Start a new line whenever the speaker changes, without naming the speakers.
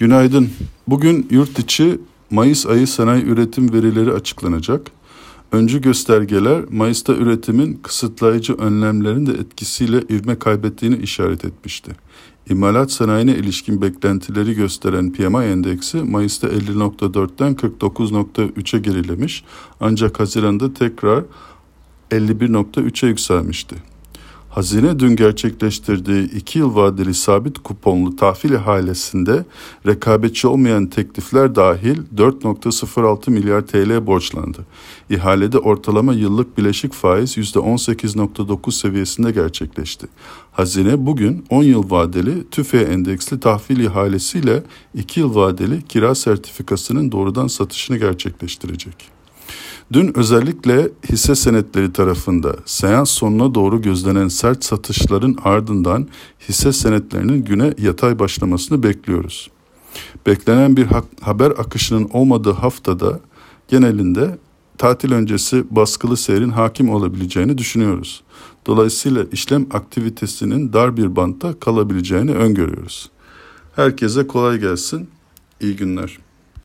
Günaydın. Bugün yurt içi Mayıs ayı sanayi üretim verileri açıklanacak. Öncü göstergeler Mayıs'ta üretimin kısıtlayıcı önlemlerin de etkisiyle ivme kaybettiğini işaret etmişti. İmalat sanayine ilişkin beklentileri gösteren PMI endeksi Mayıs'ta 50.4'ten 49.3'e gerilemiş ancak Haziran'da tekrar 51.3'e yükselmişti. Hazine dün gerçekleştirdiği iki yıl vadeli sabit kuponlu tahvil ihalesinde rekabetçi olmayan teklifler dahil 4.06 milyar TL borçlandı. İhalede ortalama yıllık bileşik faiz %18.9 seviyesinde gerçekleşti. Hazine bugün 10 yıl vadeli TÜFE endeksli tahvil ihalesiyle 2 yıl vadeli kira sertifikasının doğrudan satışını gerçekleştirecek. Dün özellikle hisse senetleri tarafında seans sonuna doğru gözlenen sert satışların ardından hisse senetlerinin güne yatay başlamasını bekliyoruz. Beklenen bir haber akışının olmadığı haftada genelinde tatil öncesi baskılı seyrin hakim olabileceğini düşünüyoruz. Dolayısıyla işlem aktivitesinin dar bir bantta kalabileceğini öngörüyoruz. Herkese kolay gelsin. İyi günler.